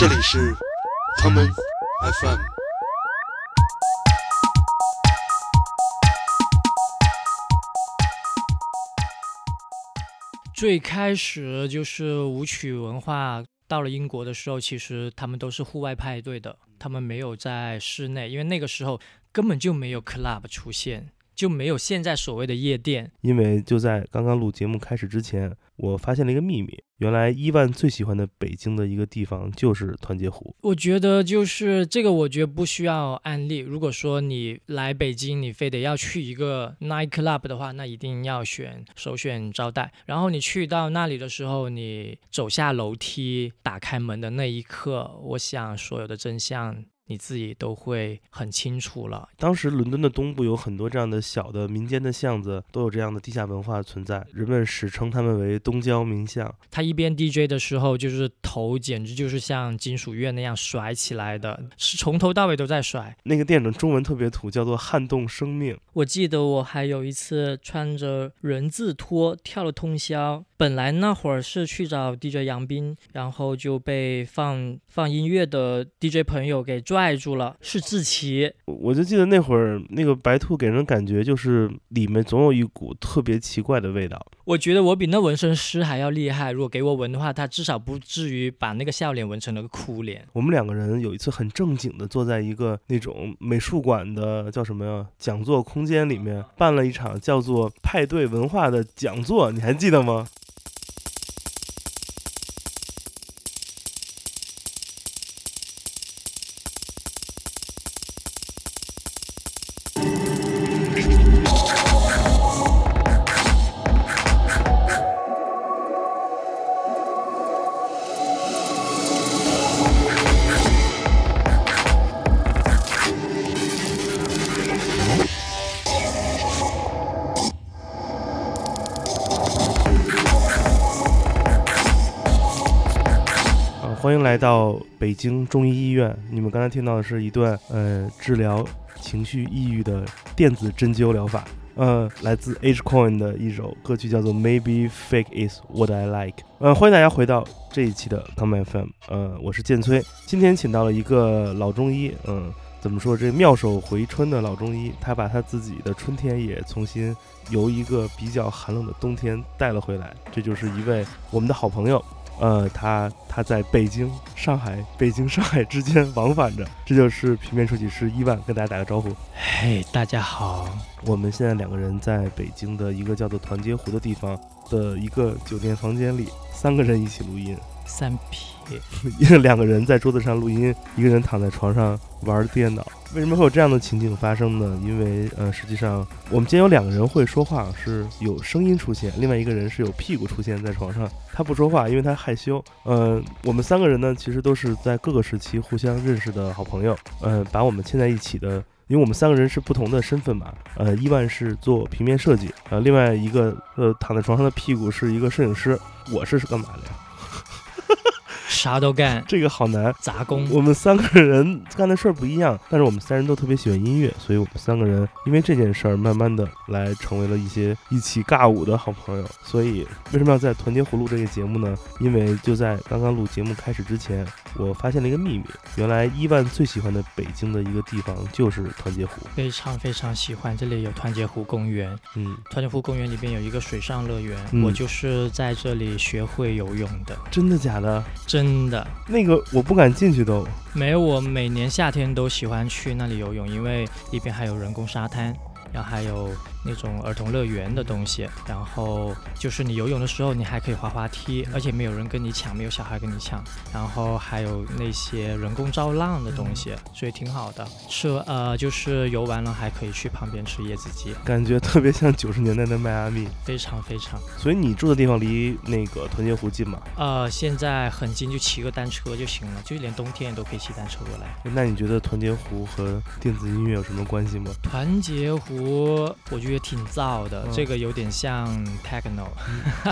这里是他们 FM。最开始就是舞曲文化到了英国的时候，其实他们都是户外派对的，他们没有在室内，因为那个时候根本就没有 club 出现，就没有现在所谓的夜店。因为就在刚刚录节目开始之前，我发现了一个秘密，原来伊万最喜欢的北京的一个地方就是团结湖。我觉得就是这个，我觉得不需要案例。如果说你来北京，你非得要去一个 night club 的话，那一定要选首选招待。然后你去到那里的时候，你走下楼梯，打开门的那一刻，我想所有的真相你自己都会很清楚了。当时伦敦的东部有很多这样的小的民间的巷子，都有这样的地下文化存在，人们史称他们为东郊民巷。他一边 DJ 的时候，就是头简直就是像金属乐那样甩起来的，是从头到尾都在甩。那个店的中文特别土，叫做撼动生命。我记得我还有一次穿着人字拖跳了通宵，本来那会儿是去找 DJ 杨斌，然后就被放放音乐的 DJ 朋友给拽住了，是志奇。我我就记得那会儿那个白兔给人感觉就是里面总有一股特别奇怪的味道。我觉得我比那纹身师还要厉害，如果给我纹的话，他至少不至于把那个笑脸纹成了个哭脸。我们两个人有一次很正经的坐在一个那种美术馆的叫什么呀讲座空间里面，办了一场叫做派对文化的讲座，你还记得吗？欢迎来到北京中医医院。你们刚才听到的是一段呃治疗情绪抑郁的电子针灸疗法，呃，来自 H Coin 的一首歌曲叫做 Maybe Fake Is What I Like。呃，欢迎大家回到这一期的 Come FM，呃，我是建崔，今天请到了一个老中医，嗯、怎么说这妙手回春的老中医，他把他自己的春天也重新由一个比较寒冷的冬天带了回来，这就是一位我们的好朋友。呃，他他在北京、上海、北京、上海之间往返着，这就是平面设计师伊万，跟大家打个招呼。嘿，大家好，我们现在两个人在北京的一个叫做团结湖的地方的一个酒店房间里，三个人一起录音，三 P，一个两个人在桌子上录音，一个人躺在床上玩电脑。为什么会有这样的情景发生呢？因为呃，实际上我们今天有两个人会说话，是有声音出现；另外一个人是有屁股出现在床上，他不说话，因为他害羞。呃，我们三个人呢，其实都是在各个时期互相认识的好朋友。呃，把我们牵在一起的。因为我们三个人是不同的身份嘛，呃，伊万是做平面设计，呃，另外一个呃躺在床上的屁股是一个摄影师，我是干嘛的呀？啥都干，这个好难。杂工。我们三个人干的事儿不一样，但是我们三人都特别喜欢音乐，所以我们三个人因为这件事儿，慢慢的来成为了一些一起尬舞的好朋友。所以为什么要在团结湖录这个节目呢？因为就在刚刚录节目开始之前，我发现了一个秘密，原来伊万最喜欢的北京的一个地方就是团结湖。非常非常喜欢，这里有团结湖公园，嗯，团结湖公园里边有一个水上乐园，嗯我就是在这里学会游泳的，真的假的？真的。那个我不敢进去都。没有，我每年夏天都喜欢去那里游泳，因为里边还有人工沙滩，然后还有那种儿童乐园的东西，然后就是你游泳的时候，你还可以滑滑梯，而且没有人跟你抢，没有小孩跟你抢，然后还有那些人工造浪的东西，所以挺好的。吃呃就是游完了还可以去旁边吃椰子鸡，感觉特别像 九十年代的迈阿密，非常非常。所以你住的地方离那个团结湖近吗？呃，现在很近，就骑个单车就行了，就连冬天都可以骑单车过来。那你觉得团结湖和电子音乐有什么关系吗？团结湖，我觉得挺燥的，嗯这个有点像 techno。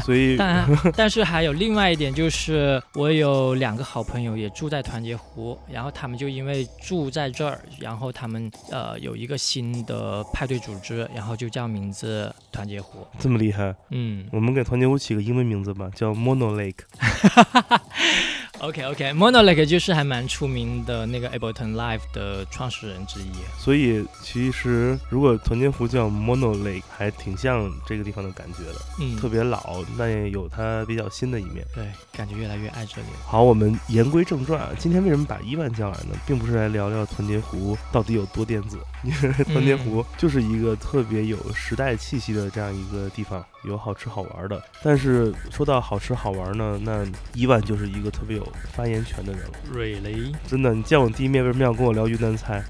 所以 但但是还有另外一点，就是我有两个好朋友也住在团结湖，然后他们就因为住在这儿，然后他们呃有一个新的派对组织，然后就叫名字团结湖。这么厉害，嗯，我们给团结湖起个英文名字吧，叫 Mono Lake。OK OK，Monolake 就是还蛮出名的那个 Ableton Live 的创始人之一。所以其实如果团结湖叫 Mono Lake，还挺像这个地方的感觉的，嗯，特别老，但也有它比较新的一面。对，感觉越来越爱这里了。好，我们言归正传啊，今天为什么把伊万叫来呢？并不是来聊聊团结湖到底有多电子，因 为团结湖就是一个特别有时代气息的这样一个地方，有好吃好玩的。但是说到好吃好玩呢，那伊万就是一个特别有发言权的人了。Really？真的，你见我第一面为什么要跟我聊云南菜？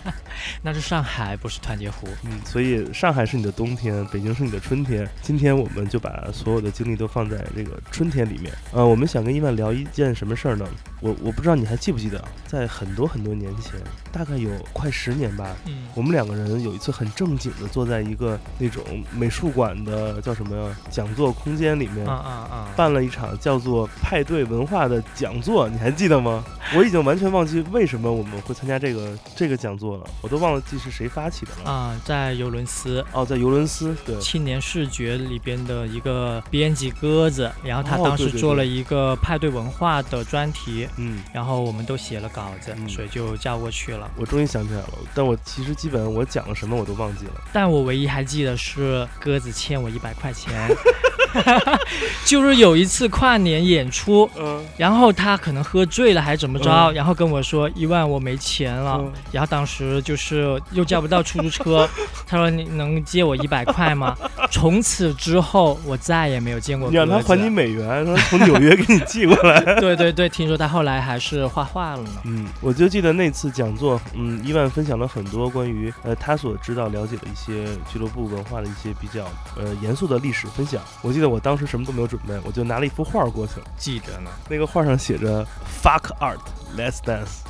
那是上海，不是团结湖。嗯，所以上海是你的冬天，北京是你的春天。今天我们就把所有的精力都放在这个春天里面。呃，我们想跟伊万聊一件什么事儿呢？我我不知道你还记不记得，在很多很多年前，大概有快十年吧，嗯，我们两个人有一次很正经的坐在一个那种美术馆的叫什么呀讲座空间里面啊，啊啊！办了一场叫做派对文化的讲座，你还记得吗？我已经完全忘记为什么我们会参加这个这个讲座了，我都忘了记是谁发起的了。啊，在尤伦斯哦，在尤伦斯，对，青年视觉里边的一个编辑鸽子，然后他哦当时做了一个派对文化的专题，嗯，然后我们都写了稿子，嗯所以就叫过去了。我终于想起来了，但我其实基本我讲了什么我都忘记了。但我唯一还记得是鸽子欠我一百块钱，就是有一次跨年演出，嗯，然后他可能喝醉了还是怎么着，嗯然后跟我说一万我没钱了，嗯然后当时就是又叫不到出租车，他说你能借我一百块吗？从此之后我再也没有见过你让他还你美元，他从纽约给你寄过来。对对对，听说他后来还是画画了呢。嗯，我就记得那次讲座，嗯，伊万分享了很多关于呃他所知道了解的一些俱乐部文化的一些比较呃严肃的历史分享。我记得我当时什么都没有准备，我就拿了一幅画过去了，记着呢，那个画上写着 “fuck art, let's dance”，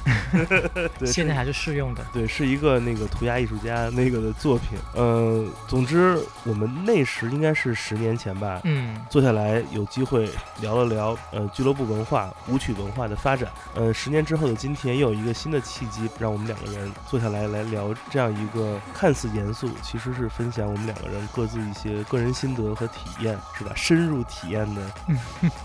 对，现在还是适用的。对，是一个那个涂鸦艺术家那个的作品。呃，总之我们那时应该是十年前吧，嗯，坐下来有机会聊了聊呃俱乐部文化、舞曲文化的发展。呃，十年之后的今天，又有一个新的契机，让我们两个人坐下来来聊这样一个看似严肃，其实是分享我们两个人各自一些个人心得和体验，是吧？深入体验的、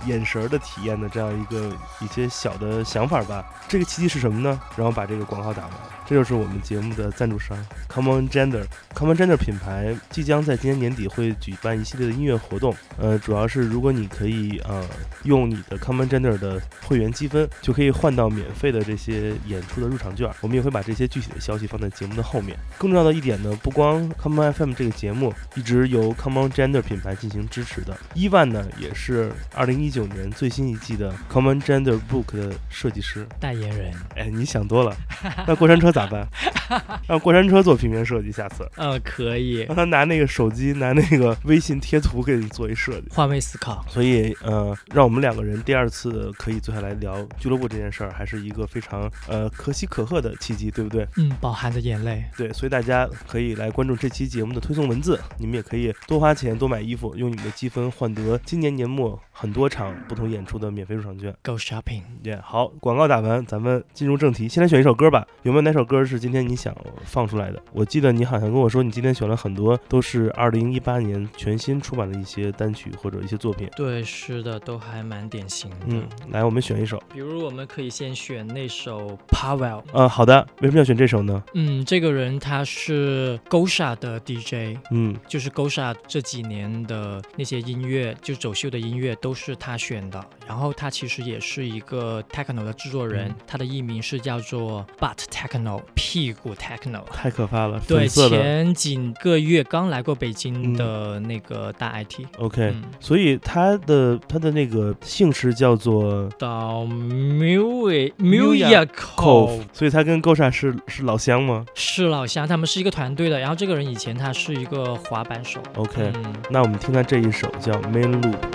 眼神儿的体验的这样一个一些小的想法吧。这个奇迹是什么呢？然后把这个广告打完。这就是我们节目的赞助商 Common Gender。Common Gender 品牌即将在今年年底会举办一系列的音乐活动，呃，主要是如果你可以呃用你的 Common Gender 的会员积分，就可以换到免费的这些演出的入场券。我们也会把这些具体的消息放在节目的后面。更重要的一点呢，不光 Common FM 这个节目一直由 Common Gender 品牌进行支持的，伊万呢也是2019年最新一季的 Common Gender Book 的设计师。代言人。哎，你想多了。那过山车咋办？让过山车做平面设计，下次嗯，可以让他拿那个手机，拿那个微信贴图给你做一设计。换位思考。所以，呃，让我们两个人第二次可以坐下来聊俱乐部这件事儿，还是一个非常呃可喜可贺的契机，对不对？嗯，饱含着眼泪。对，所以大家可以来关注这期节目的推送文字，你们也可以多花钱多买衣服，用你们的积分换得今年年末很多场不同演出的免费入场券。Go shopping。耶、好，广告打完，咱们进入正题。先来选一首歌吧，有没有哪首歌是今天你想放出来的？我记得你好像跟我说，你今天选了很多都是二零一八年全新出版的一些单曲或者一些作品。对，是的，都还蛮典型的。嗯，来，我们选一首。比如我们可以先选那首 Pavel。嗯，好的，为什么要选这首呢？嗯，这个人他是 Gosha 的 DJ，嗯就是 Gosha 这几年的那些音乐，就走秀的音乐都是他选的。然后他其实也是一个 techno 的制作人，嗯他的艺名是叫做 Butt Techno，屁股 Techno。太可怕了，对。前几个月刚来过北京嗯的那个大 IT，、OK，、嗯所以他的他的那个姓氏叫做到 Muyakov 所以他跟 Gosha 是是老乡吗是老乡，他们是一个团队的。然后这个人以前他是一个滑板手。？OK，、嗯，那我们听他这一首叫 Main Loop。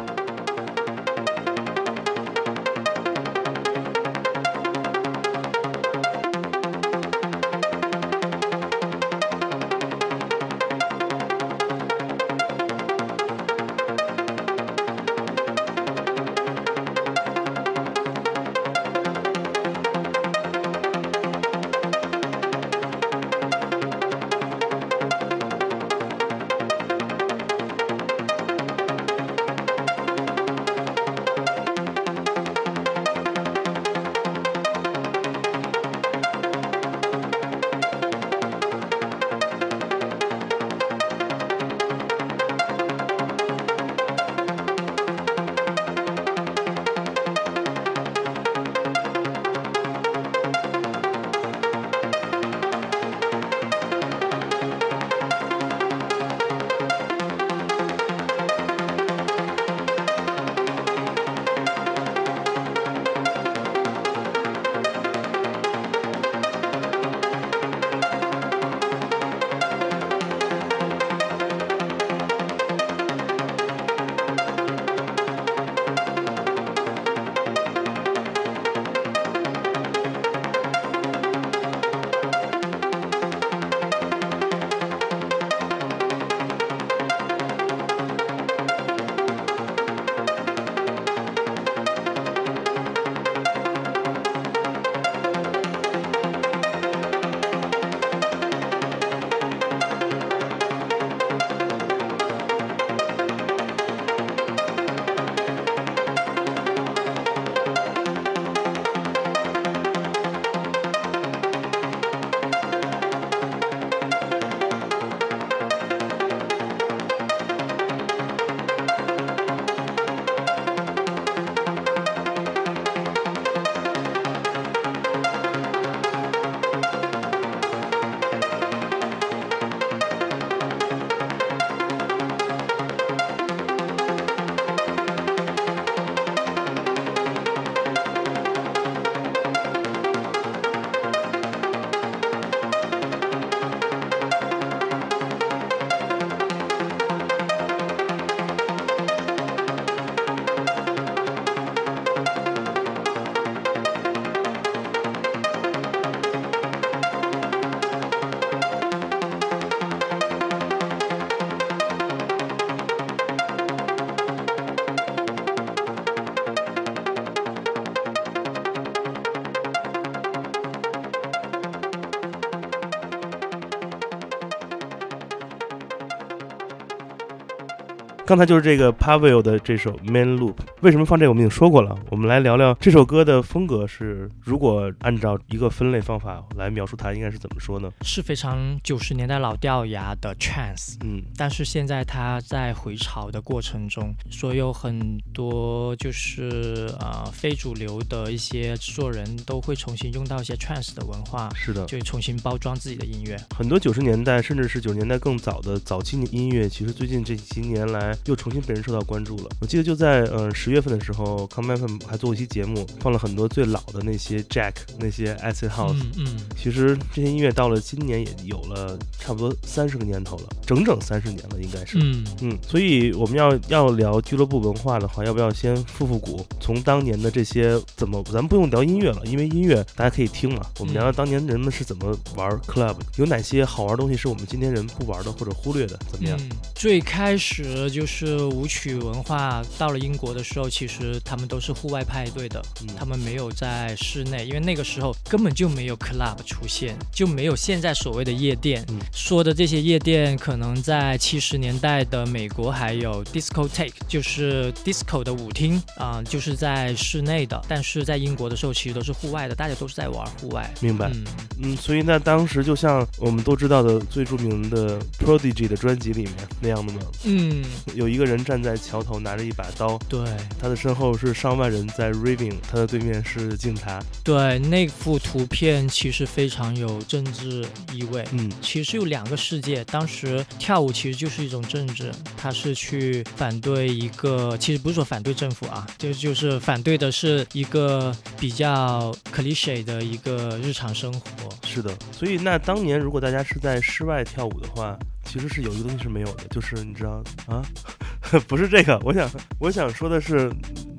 刚才就是这个 Pavel 的这首 Man Loop，为什么放这个我们已经说过了。我们来聊聊这首歌的风格是，如果按照一个分类方法来描述它，应该是怎么说呢？是非常九十年代老掉牙的 trance，嗯但是现在它在回潮的过程中，所有很多就是呃非主流的一些制作人都会重新用到一些 trance 的文化，是的，就重新包装自己的音乐。很多九十年代甚至是九十年代更早的早期音乐，其实最近这几年来又重新被人受到关注了。我记得就在呃十月份的时候，Come FM 还做过一期节目，放了很多最老的那些 Jack 那些 Acid House。嗯嗯，其实这些音乐到了今年也有了差不多三十个年头了，整整三十年了，应该是。嗯，嗯，所以我们要要聊俱乐部文化的话，要不要先复复古？从当年的这些怎么，咱们不用聊音乐了，因为音乐大家可以听嘛。我们聊聊当年人们是怎么玩 club，有哪些好玩的东西是我们今天人不玩的或者忽略的，怎么样？嗯，最开始就是舞曲文化到了英国的时候，其实他们都是户外派对的，嗯他们没有在室内，因为那个时候根本就没有 club 出现，就没有现在所谓的夜店。嗯说的这些夜店，可能在七十年代的美国还有 discotheque，就是 disco 的舞厅啊、就是在室内的，但是在英国的时候其实都是户外的，大家都是在玩户外。明白。嗯，嗯，所以那当时就像我们都知道的最著名的 Prodigy 的专辑里面那样的吗，嗯，有一个人站在桥头拿着一把刀，对。他的身后是上万人在 raving，他的对面是警察。对，那幅图片其实非常有政治意味。嗯其实有两个世界，当时跳舞其实就是一种政治，他是去反对一个，其实不是说反对政府啊，就就是反对的是一个比较 cliche 的一个日常生活。是的，所以那当年如果大家是在室外跳舞的话，其实是有一个东西是没有的，就是你知道啊，不是这个，我想我想说的是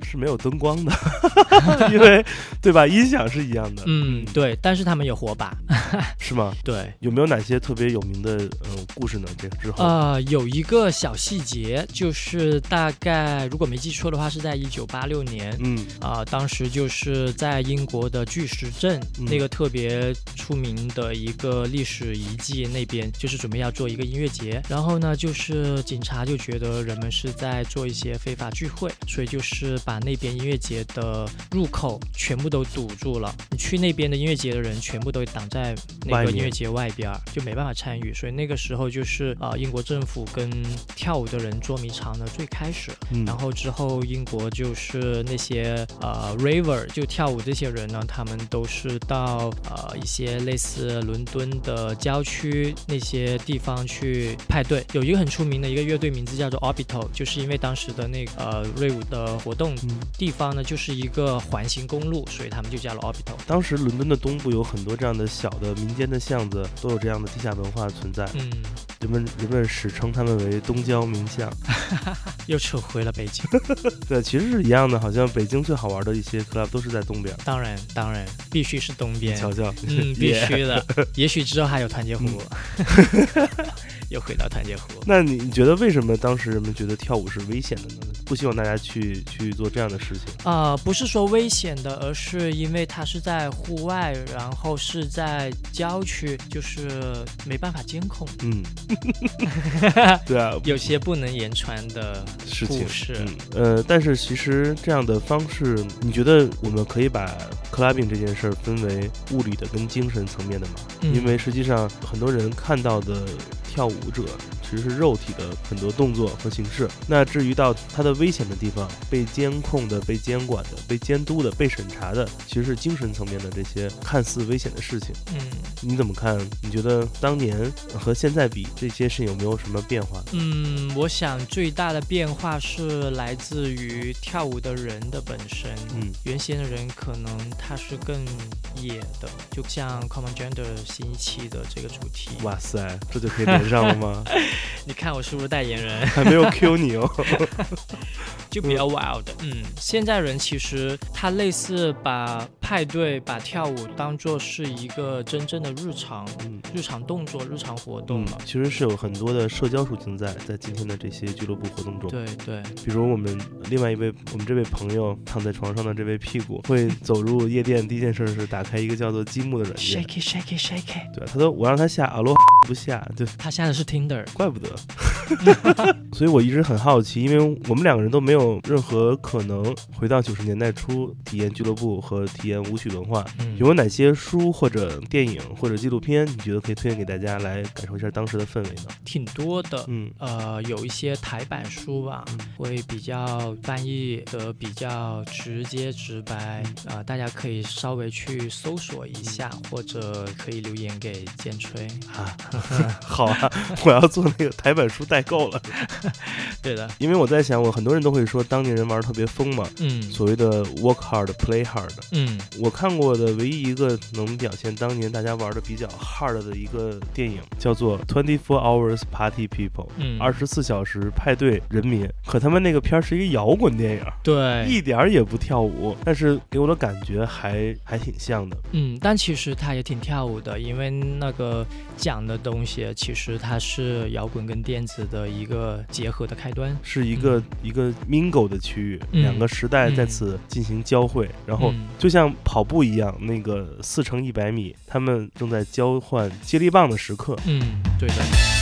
是没有灯光的，因为对吧？音响是一样的，嗯，对，但是他们有火把。是吗？对，有没有哪些特别有名的呃故事呢？这个之后，呃，有一个小细节，就是大概如果没记错的话，是在一九八六年，嗯啊、当时就是在英国的巨石阵、嗯那个特别出名的一个历史遗迹那边，就是准备要做一个音乐节。然后呢，就是警察就觉得人们是在做一些非法聚会，所以就是把那边音乐节的入口全部都堵住了。你去那边的音乐节的人全部都挡在那个音乐节外边儿，就没办法参与。所以那个时候就是啊、呃英国政府跟跳舞的人捉迷藏的最开始。嗯，然后之后，英国就是那些呃 raver 就跳舞这些人呢，他们都是到呃一些类似伦敦的郊区那些地方去派对。有一个很出名的一个乐队名字叫做 Orbital，就是因为当时的那个呃瑞舞的活动嗯地方呢，就是一个环形公路，所以他们就叫了 Orbital。当时伦敦的东部有很多这样的小的民间的巷子，都有这样的地下文化存在。嗯，人们人们史称他们为东郊民巷。又扯回了北京。对，其实是一样的，好像北京最好玩的一些 club 都是在东边。当然，当然，必须是东边。瞧瞧，嗯，必须的。也许之后还有团结湖，嗯又回到团结湖。那你觉得为什么当时人们觉得跳舞是危险的呢？不希望大家去去做这样的事情？啊、不是说危险的，而是因为它是在户外，然后是在郊区，就是没办法监控，嗯，对啊，有些不能言传的事情是。嗯呃，但是其实这样的方式，你觉得我们可以把 clubbing 这件事儿分为物理的跟精神层面的吗？嗯因为实际上很多人看到的跳舞者实是肉体的很多动作和形式。那至于到它的危险的地方，被监控的、被监管的、被监督的、被审查的，其实是精神层面的这些看似危险的事情。嗯你怎么看？你觉得当年和现在比，这些事情有没有什么变化？嗯，我想最大的变化是来自于跳舞的人的本身。嗯原先的人可能他是更野的，就像 Common Gender 新一期的这个主题。哇塞，这就可以连上了吗？你看我是不是代言人？还没有 Q 你哦。就比较 wild。嗯，现在人其实他类似把派对、把跳舞当做是一个真正的日常、嗯日常动作、日常活动嗯了。，其实是有很多的社交属性在在今天的这些俱乐部活动中。对对，比如我们另外一位，我们这位朋友躺在床上的这位屁股，会走入夜店，第一件事是打开一个叫做积木的软件。shake it shake it shake it，对，他说我让他下阿罗不下，就他下的是 Tinder。怪不得。所以我一直很好奇，因为我们两个人都没有任何可能回到九十年代初体验俱乐部和体验舞曲文化。嗯有哪些书或者电影或者纪录片，你觉得可以推荐给大家来感受一下当时的氛围呢？挺多的。嗯呃，有一些台版书吧，会比较翻译的比较直接直白，呃，大家可以稍微去搜索一下，或者可以留言给剑吹。啊，好啊，我要做那个台版书代购了，对的，因为我在想，我很多人都会说当年人玩的特别疯嘛，嗯所谓的 work hard play hard。嗯我看过的唯一一个能表现当年大家玩的比较 hard 的一个电影，叫做《Twenty Four Hours Party People》，嗯，二十四小时派对人民。可他们那个片儿是一个摇滚电影，对，一点儿也不跳舞，但是给我的感觉还还挺像的。嗯，但其实它也挺跳舞的，因为那个讲的东西其实它是摇滚跟电子的一个结合的开端。是一个、一个 mingo 的区域，嗯两个时代在此进行交汇，然后嗯就像跑步一样，那个四乘一百米，他们正在交换接力棒的时刻。嗯，对的。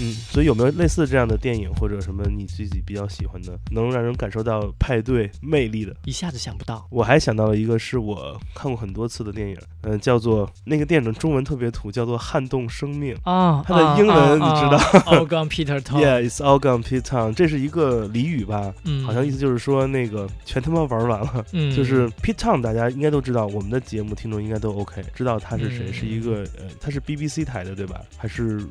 嗯，所以有没有类似这样的电影或者什么你自己比较喜欢的，能让人感受到派对魅力的？一下子想不到。我还想到了一个是我看过很多次的电影，嗯、叫做那个电影的中文特别土，叫做《撼动生命》。啊，它的英文你知道奥刚 Peter Tom，Yeah, it's all gone Pete Town，这是一个俚语吧？嗯，好像意思就是说那个全他妈玩完了。嗯，就是 Pete Town，大家应该都知道，我们的节目听众应该都 OK，知道他是谁，嗯是一个呃，他是 BBC 台的对吧？还是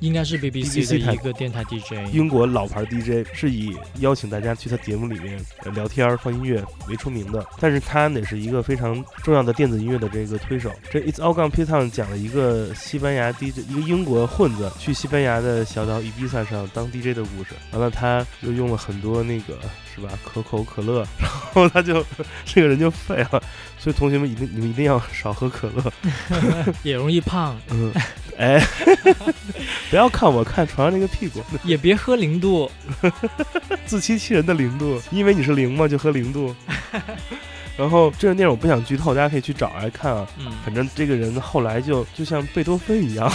应该是 BBC BBC 台一个电台 DJ。英国老牌 DJ，是以邀请大家去他节目里面呃聊天、放音乐为出名的。但是他也是一个非常重要的电子音乐的这个推手。这 It's All Gone Pete Town 讲了一个西班牙 DJ，一个英国混子去西班牙的小岛伊比萨上当 DJ 的故事。完了，他就用了很多那个是吧，可口可乐，然后他就这个人就废了。所以同学们一定你们一定要少喝可乐。也容易胖，嗯，哎，不要看我看床上那个屁股。也别喝零度。自欺欺人的零度，你以为你是零吗？就喝零度。然后这个电影我不想剧透，大家可以去找来看啊。嗯，反正这个人后来就就像贝多芬一样，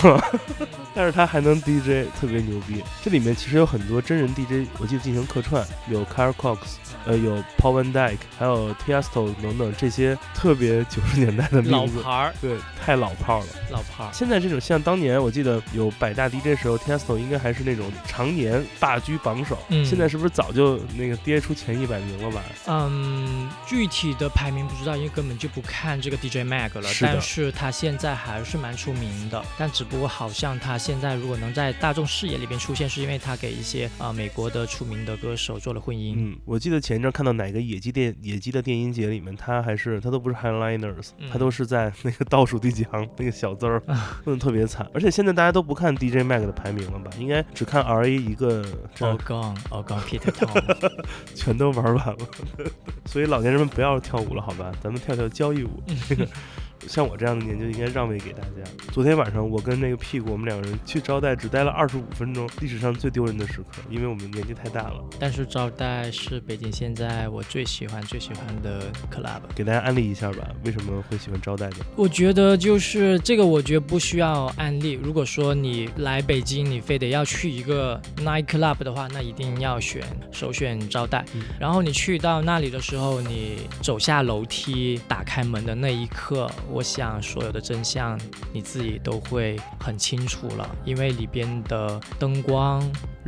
但是他还能 DJ，特别牛逼。这里面其实有很多真人 DJ，我记得进行客串，有 Carl Cox，呃，有 Paul Van Dyke，还有 Tiesto 等等这些特别九十年代的老名字，牌儿，对，太老炮了。老炮儿。现在这种像当年我记得有百大 DJ 时候，Tiesto 应该还是那种常年霸居榜首，嗯现在是不是早就那个跌出前一百名了吧？嗯，具体的排名不知道，因为根本就不看这个 DJ Mag 了。是的但是他现在还是蛮出名的，但只不过好像他现在如果能在大众视野里边出现，是因为他给一些啊、呃美国的出名的歌手做了混音。嗯，我记得前一阵看到哪个野鸡电野鸡的电音节里面，他还是他都不是 headliners，、嗯他都是在那个倒数第几行那个小字儿，弄的特别惨。而且现在大家都不看 DJ Mag 的排名了吧？应该只看 RA 一个，这样 All gone, all gone, Peter Tom。全都玩完了。所以老年人们不要跳舞了，好吧？咱们跳跳交谊舞。这个像我这样的年纪应该让位给大家。昨天晚上我跟那个屁股，我们两个人去招待，只待了二十五分钟，历史上最丢人的时刻，因为我们年纪太大了。但是招待是北京现在我最喜欢最喜欢的 club。给大家安利一下吧，为什么会喜欢招待呢？我觉得就是这个，我觉得不需要安利。如果说你来北京，你非得要去一个 night club 的话，那一定要选首选招待。嗯然后你去到那里的时候，你走下楼梯，打开门的那一刻，我想所有的真相你自己都会很清楚了，因为里边的灯光、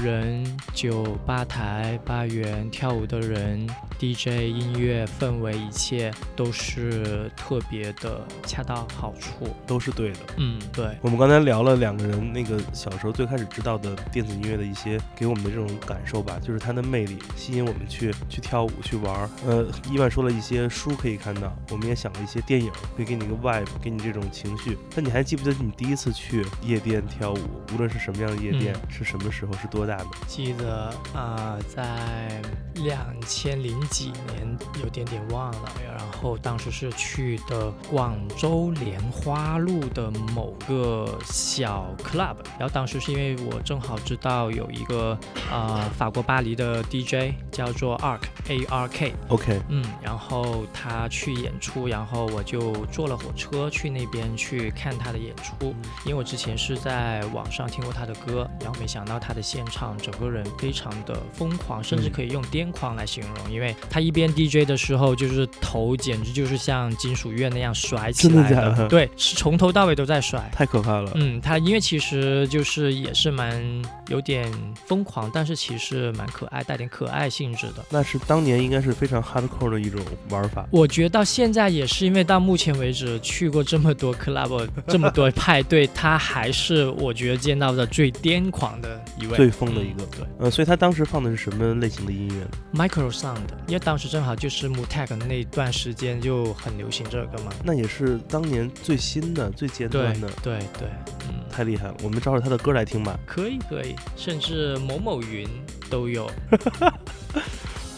人、酒、吧台、吧员、跳舞的人、DJ、音乐、氛围，一切都是特别的恰到好处。都是对的。嗯，对，我们刚才聊了两个人那个小时候最开始知道的电子音乐的一些给我们的这种感受吧，就是它的魅力吸引我们去去跳舞去玩。呃，伊万说了一些书可以看到，我们也想了一些电影可以给你一个 vibe，给你这种情绪。但你还记不记得你第一次去夜店跳舞，无论是什么样的夜店，是什么时候，是多大的？记得啊、在两千零几年，有点点忘了。然后当时是去的广州莲花路的某个小 club，然后当时是因为我正好知道有一个啊、法国巴黎的 DJ 叫做 Ark A R K，OK，嗯，然后他去演出，然后我就坐了火车去那边去看他的演出，因为我之前是在网上听过他的歌，然后没想到他的现场整个人非常的疯狂，甚至嗯可以用癫狂来形容，因为他一边 DJ 的时候，就是头简直就是像金属乐那样甩起真的来假的对，是从头到尾都在甩。太可怕了。嗯，他音乐其实就是也是蛮有点疯狂，但是其实蛮可爱，带点可爱性质的。那是当年应该是非常 hardcore 的一种玩法。我觉得到现在也是，因为到目前为止去过这么多 club，这么多派对，他还是我觉得见到的最癫狂的一位，最疯的一个嗯对呃，所以他当时放的是什么类型的音乐呢？，micro sound，因为当时正好就是 Mutag 那段时间就很流行这个嘛。那也是当年最新的、最尖端的，对对，嗯，太厉害了。我们找找他的歌来听吧。可以可以，甚至某某云都有。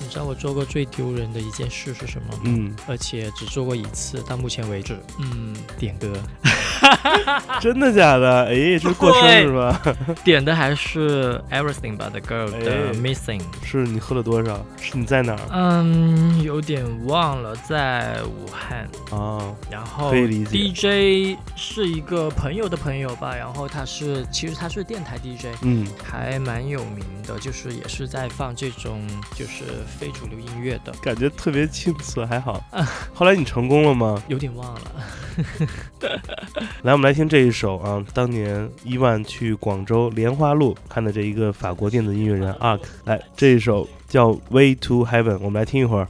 你知道我做过最丢人的一件事是什么吗？嗯，而且只做过一次，到目前为止。嗯，点歌，真的假的？哎，这是过生日吧？点的还是 Everything But the Girl 的哎 Missing。是你喝了多少？是你在哪儿？嗯，有点忘了，在武汉。哦，然后 DJ 是一个朋友的朋友吧，然后他是其实他是电台 DJ，嗯，还蛮有名的，就是也是在放这种就是非主流音乐的，感觉特别青涩，还好。后来你成功了吗？有点忘了。来，我们来听这一首啊，当年伊万去广州莲花路看的这一个法国电子音乐人 Ark，来这一首叫《Way to Heaven》，我们来听一会儿。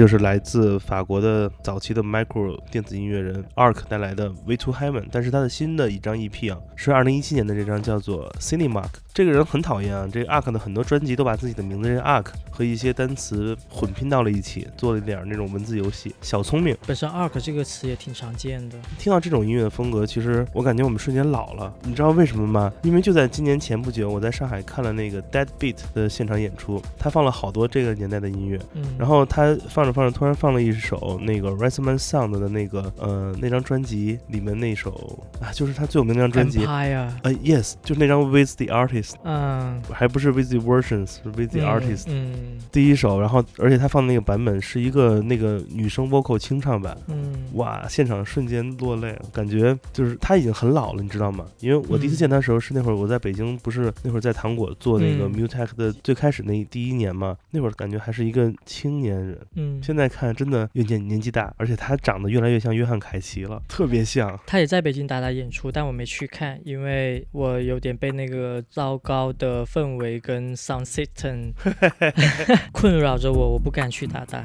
就是来自法国的早期的 micro 电子音乐人 Ark 带来的《Way to Heaven》，但是他的新的一张 EP 啊，是二零一七年的这张叫做 Cinemark。这个人很讨厌啊，这个 Ark 的很多专辑都把自己的名字这 Ark 和一些单词混拼到了一起，做了一点儿那种文字游戏，小聪明。本身 arc 这个词也挺常见的。听到这种音乐的风格，其实我感觉我们瞬间老了。你知道为什么吗？因为就在今年前不久，我在上海看了那个 Dead Beat 的现场演出，他放了好多这个年代的音乐。嗯，然后他放着放着，突然放了一首那个 r a s m a n Sound 的那个呃那张专辑里面那首啊，就是他最有名的那张专辑。Empire，呃，Yes，就是那张 With the Artist，嗯还不是 With the Versions，是 With the 嗯 Artist、嗯第一首。然后而且他放的那个版本是一个那个女生 vocal 清唱版。嗯，哇！现场瞬间落泪，感觉就是她已经很老了，你知道吗？因为我第一次嗯见她的时候是那会儿我在北京，不是那会儿在糖果做那个嗯 Mutech 的最开始那第一年嘛，那会儿感觉还是一个青年人。嗯，现在看真的越年年纪大，而且她长得越来越像约翰凯奇了，特别像。她也在北京打打演出，但我没去看，因为我有点被那个糟糕的氛围跟 sound system 困扰着我，我不敢去打打。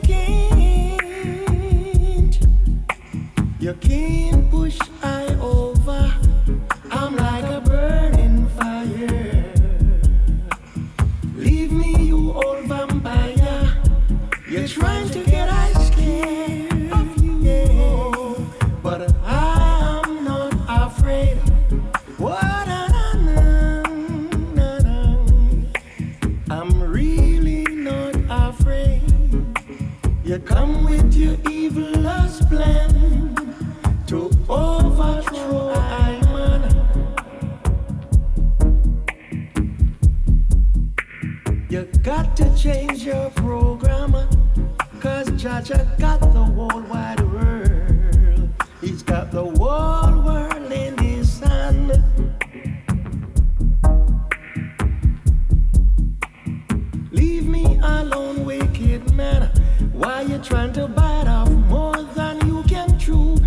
you can't push I over. I'm like a burning fire. Leave me, you old vampire. You're trying to You got to change your program, cause Jaja got the whole wide world. He's got the whole world in his hand. Leave me alone, wicked man. Why you trying to bite off more than you can chew?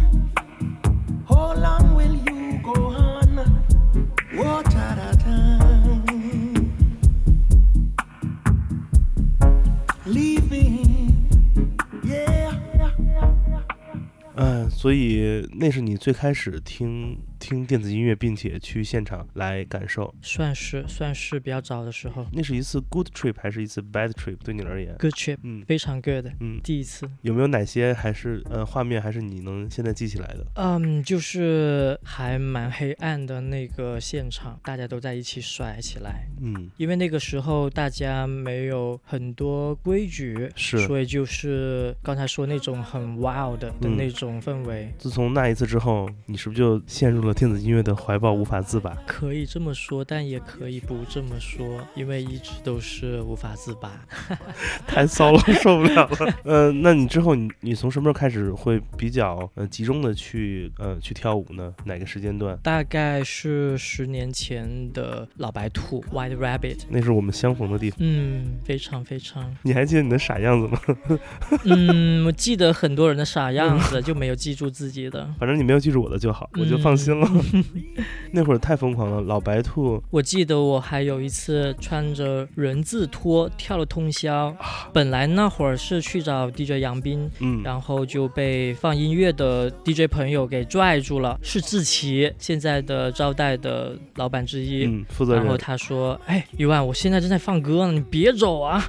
所以那是你最开始听听电子音乐，并且去现场来感受。算是算是比较早的时候。那是一次 good trip 还是一次 bad trip？对你而言，，good trip，嗯。非常 good，嗯，第一次。有没有哪些还是呃画面还是你能现在记起来的？嗯，就是还蛮黑暗的那个现场，大家都在一起甩起来，嗯，因为那个时候大家没有很多规矩，是。所以就是刚才说那种很 wild 的嗯。那种氛围，自从那一次之后，你是不是就陷入了电子音乐的怀抱，无法自拔？可以这么说，但也可以不这么说，因为一直都是无法自拔。太骚了，受不了了。呃，那你之后你你从什么时候开始会比较呃集中的去呃去跳舞呢？哪个时间段？大概是十年前的老白兔 White Rabbit，那是我们相逢的地方。嗯，非常非常，你还记得你的傻样子吗？嗯，我记得很多人的傻样子，就没有记住自己的。反正你没有记住我的就好，我就放心了。那会儿太疯狂了，老白兔我记得我还有一次穿着人字拖跳了通宵，本来那会儿是去找 DJ 杨斌，嗯，然后就被放音乐的 DJ 朋友给拽住了，是志奇，现在的招待的老板之一。嗯，负责人然后。他说：“哎，一万，我现在正在放歌呢，你别走啊。”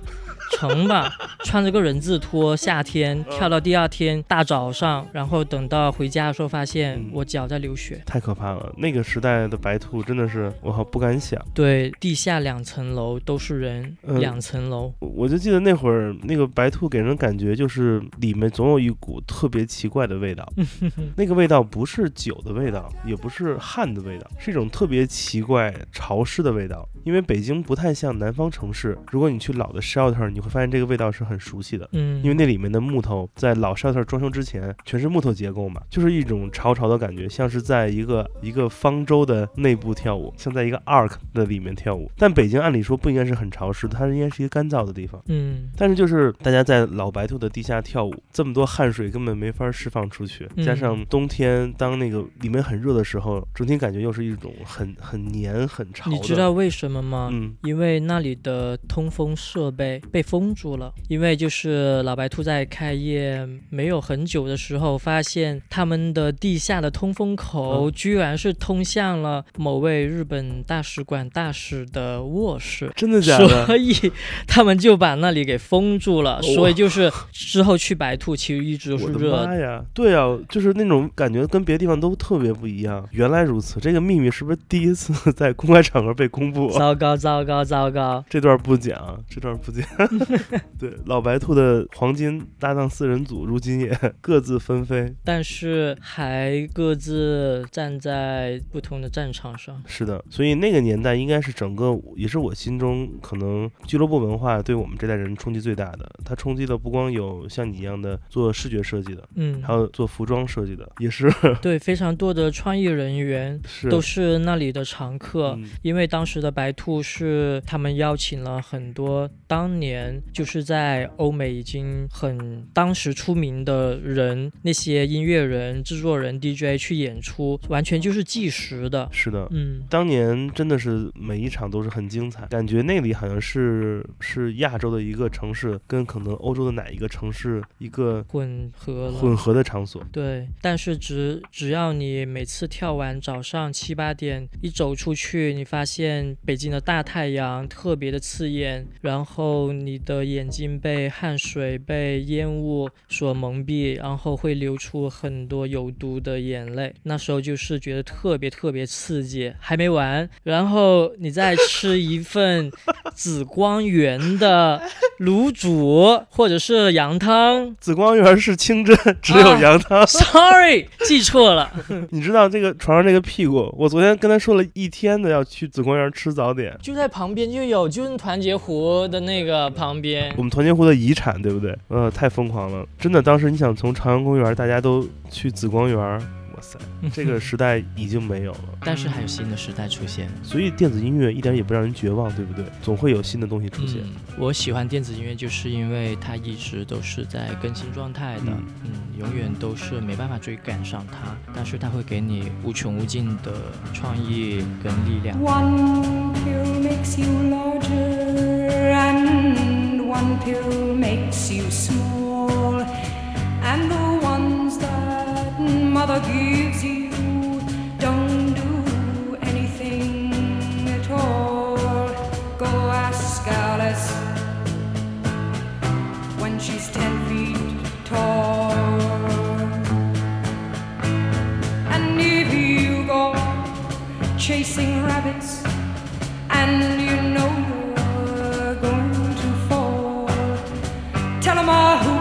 成吧，穿着个人字拖，夏天跳到第二天大早上，然后等到回家的时候，发现嗯我脚在流血。太可怕了！那个时代的白兔真的是，我好不敢想。对，地下两层楼都是人，嗯两层楼。我我就记得那会儿，那个白兔给人感觉就是里面总有一股特别奇怪的味道，那个味道不是酒的味道，也不是汗的味道，是一种特别奇怪潮湿的味道。因为北京不太像南方城市，如果你去老的 shelter，你会发现这个味道是很熟悉的。嗯，因为那里面的木头在老 shelter 装修之前全是木头结构嘛，就是一种潮潮的感觉，像是在一个一个方舟的内部跳舞，像在一个 ark 的里面跳舞。但北京按理说不应该是很潮湿的，它应该是一个干燥的地方。嗯但是就是大家在老白兔的地下跳舞，这么多汗水根本没法释放出去，嗯加上冬天当那个里面很热的时候，整体感觉又是一种很很黏很潮。你知道为什么吗？嗯因为那里的通风设备被封住了，因为就是老白兔在开业没有很久的时候，发现他们的地下的通风口嗯居然是通向了某位日本大使馆大使的卧室。真的假的？所以他们就把那里给封住了，所以就是之后去白兔其实一直都是热的。妈呀！对啊，就是那种感觉跟别的地方都特别不一样。原来如此，这个秘密是不是第一次在公开场合被公布？糟糕糟糕糟糕！这段不讲，这段不讲。对，老白兔的黄金搭档四人组，如今也 各自纷飞。但是还各自站在不同的战场上。是的，所以那个年代应该是整个，也是我心中可能俱乐部文化对我们这代人冲击最大的。它冲击的不光有像你一样的做视觉设计的，嗯，还有做服装设计的，也是 对，非常多的创意人员是都是那里的常客。嗯因为当时的白兔是他们邀请了很多当年就是在欧美已经很当时出名的人，那些音乐人、制作人、DJ 去演出，完全就是计时的。是的，嗯，当年真的是每一场都是很精彩，感觉那里好像是是亚洲的一个城市，跟可能欧洲的哪一个城市一个混合。混合的场所。对，但是只只要你每次跳完早上七八点一走出去，你发现北京的大太阳特别的刺眼，然后你的眼睛被汗水、被烟雾所蒙蔽，然后会流出很多有毒的眼泪。那时候就是觉得特别特别刺激，还没完，然后你再吃一份紫光园的卤煮或者是羊汤。紫光园是清真，只有啊羊汤。Sorry，记错了。你知道这个床上这个屁股，我昨天跟他说了一天的要去紫光园吃早点。就在旁边就有，就是团结湖的那个旁边我。们团结湖的遗产，对不对？呃，太疯狂了，真的。当时你想从朝阳公园，大家都去紫光园，哇塞，这个时代已经没有了。但是还有新的时代出现。所以电子音乐一点也不让人绝望，对不对？总会有新的东西出现。嗯，我喜欢电子音乐，就是因为它一直都是在更新状态的，嗯嗯永远都是没办法追赶上它，但是它会给你无穷无尽的创意跟力量。One pill makes you larger, and one pill makes you small. And the ones that mother gives you don't do anything at all. Go ask Alice when she's ten feet tall. And if you go chasing rabbits and you know you're my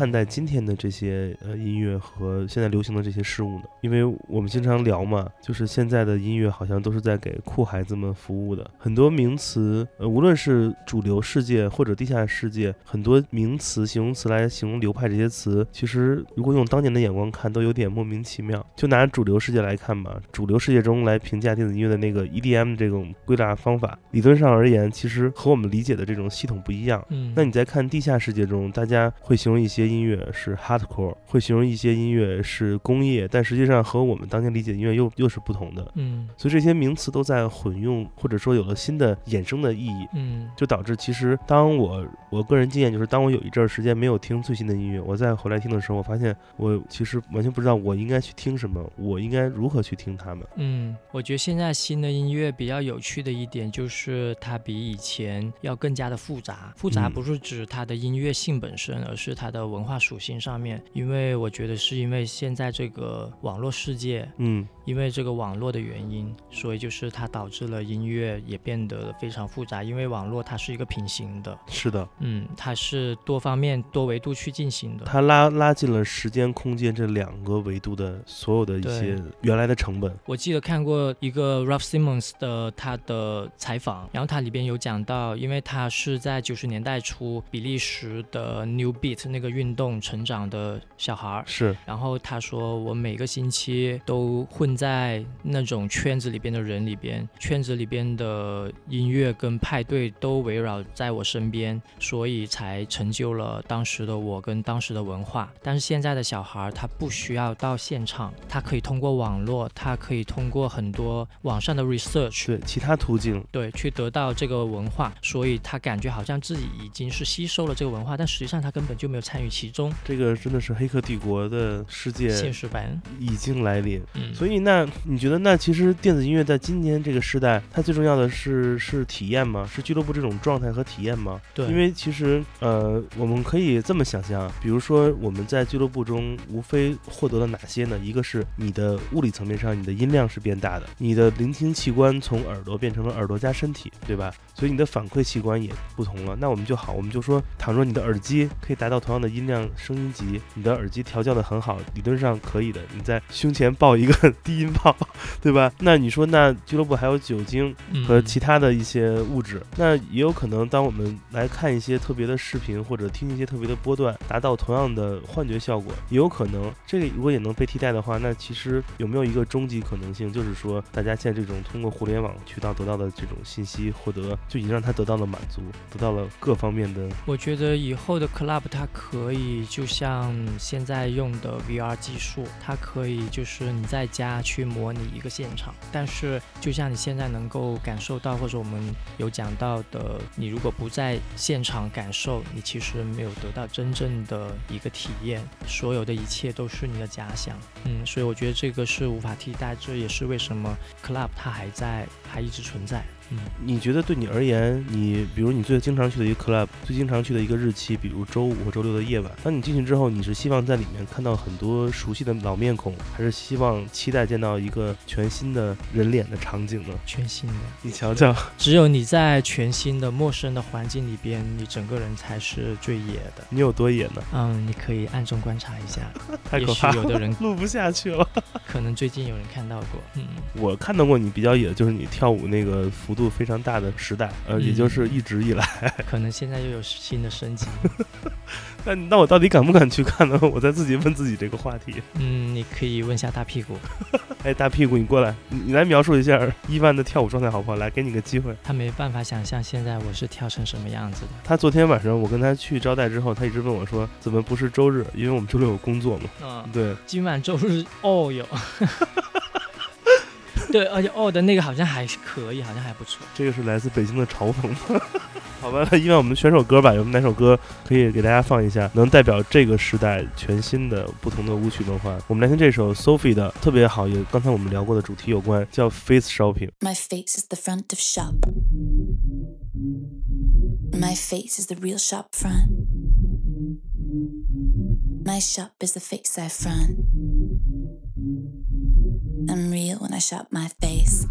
看待今天的这些呃音乐和现在流行的这些事物呢？因为我们经常聊嘛，就是现在的音乐好像都是在给酷孩子们服务的，很多名词，呃，无论是主流世界或者地下世界，很多名词、形容词来形容流派这些词，其实如果用当年的眼光看，都有点莫名其妙。就拿主流世界来看吧，主流世界中来评价电子音乐的那个 EDM 这种归纳方法，理论上而言，其实和我们理解的这种系统不一样。嗯，那你再看地下世界中，大家会形容一些音乐是 hardcore，会形容一些音乐是工业，但实际上和我们当年理解的音乐又又是不同的。嗯所以这些名词都在混用，或者说有了新的衍生的意义，嗯就导致其实当我我个人经验就是，当我有一阵儿时间没有听最新的音乐，我再回来听的时候，我发现我其实完全不知道我应该去听什么，我应该如何去听它们。嗯，我觉得现在新的音乐比较有趣的一点就是它比以前要更加的复杂。复杂嗯不是指它的音乐性本身，而是它的文化属性上面。因为我觉得是因为现在这个网络世界，嗯因为这个网络的原因，所以就是它导致了音乐也变得非常复杂。因为网络它是一个平行的，是的，嗯，它是多方面、多维度去进行的。它拉拉近了时间、空间这两个维度的所有的一些原来的成本。我记得看过一个 Ralph Simmons 的他的采访，然后他里边有讲到，因为他是在九十年代初比利时的 New Beat 那个运动成长的小孩儿。是，然后他说，我每个星期都混在那种圈子里边的人里边，圈子里边的音乐跟派对都围绕在我身边，所以才成就了当时的我跟当时的文化。但是现在的小孩儿他不需要到现场，他可以通过网络，他可以通过很多网上的 research，对其他途径，对，去得到这个文化，所以他感觉好像自己已经是吸收了这个文化，但实际上他根本就没有参与其中。这个真的是《黑客帝国》的世界现实版，已经来临。嗯，所以那你觉得那其实电子音乐在今天这个时代，它最重要的是是体验吗？是俱乐部这种状态和体验吗？对，因为其实呃，我们可以这么想象，比如说我们在俱乐部中无非获得了哪些呢？一个是你的物理层面上，你的音量是变大的，你的聆听器官从耳朵变成了耳朵加身体，对吧？所以你的反馈器官也不同了。那我们就好，我们就说，倘若你的耳机可以达到同样的音量声音级，你的耳机调教的很好，理论上可以的，你在胸前抱一个 低音炮，对吧？那你说，那俱乐部还有酒精和嗯其他的一些物质，那也有可能，当我们来看一些特别的视频或者听一些特别的波段，达到同样的幻觉效果，也有可能这个如果也能被替代的话，那其实有没有一个终极可能性，就是说大家现在这种通过互联网渠道得到的这种信息获得，就已经让他得到了满足，得到了各方面的我觉得以后的 club 它可以以就像现在用的 VR 技术，它可以就是你在家去模拟一个现场，但是就像你现在能够感受到，或者我们有讲到的，你如果不在现场感受，你其实没有得到真正的一个体验，所有的一切都是你的假想。嗯，所以我觉得这个是无法替代，这也是为什么 club 它还在，还一直存在。嗯。你觉得对你而言，你比如你最经常去的一个 club，最经常去的一个日期，比如周五或周六的夜晚，当你进去之后，你是希望在里面看到很多熟悉的老面孔，还是希望期待见到一个全新的人脸的场景呢？全新的，你瞧瞧，只有你在全新的陌生的环境里边，你整个人才是最野的。你有多野呢？嗯，你可以暗中观察一下，太也许可怕了，有的人 录不下去了。可能最近有人看到过。嗯，我看到过你比较野的就是你跳舞那个幅度非常大的时代，呃，嗯也就是一直以来。可能现在又有新的升级。那那我到底敢不敢去看呢？我在自己问自己这个话题。嗯，你可以问一下大屁股，哎，大屁股，你过来，你你来描述一下伊万的跳舞状态好不好？来，给你个机会。他没办法想象现在我是跳成什么样子的。他昨天晚上我跟他去招待之后，他一直问我说，怎么不是周日？因为我们周六有工作嘛。嗯，对，今晚周日哦有。对，而且哦的那个好像还可以，好像还不错。这个是来自北京的嘲讽。好吧，因为，我们选首歌吧。有哪首歌可以给大家放一下，能代表这个时代全新的不同的舞曲文化？我们来听这首 Sophie 的，特别好，也刚才我们聊过的主题有关，叫 Face Shopping。My face is the front of shop. My face is the real shop front. My shop is the face I front. I'm real when I shut my face.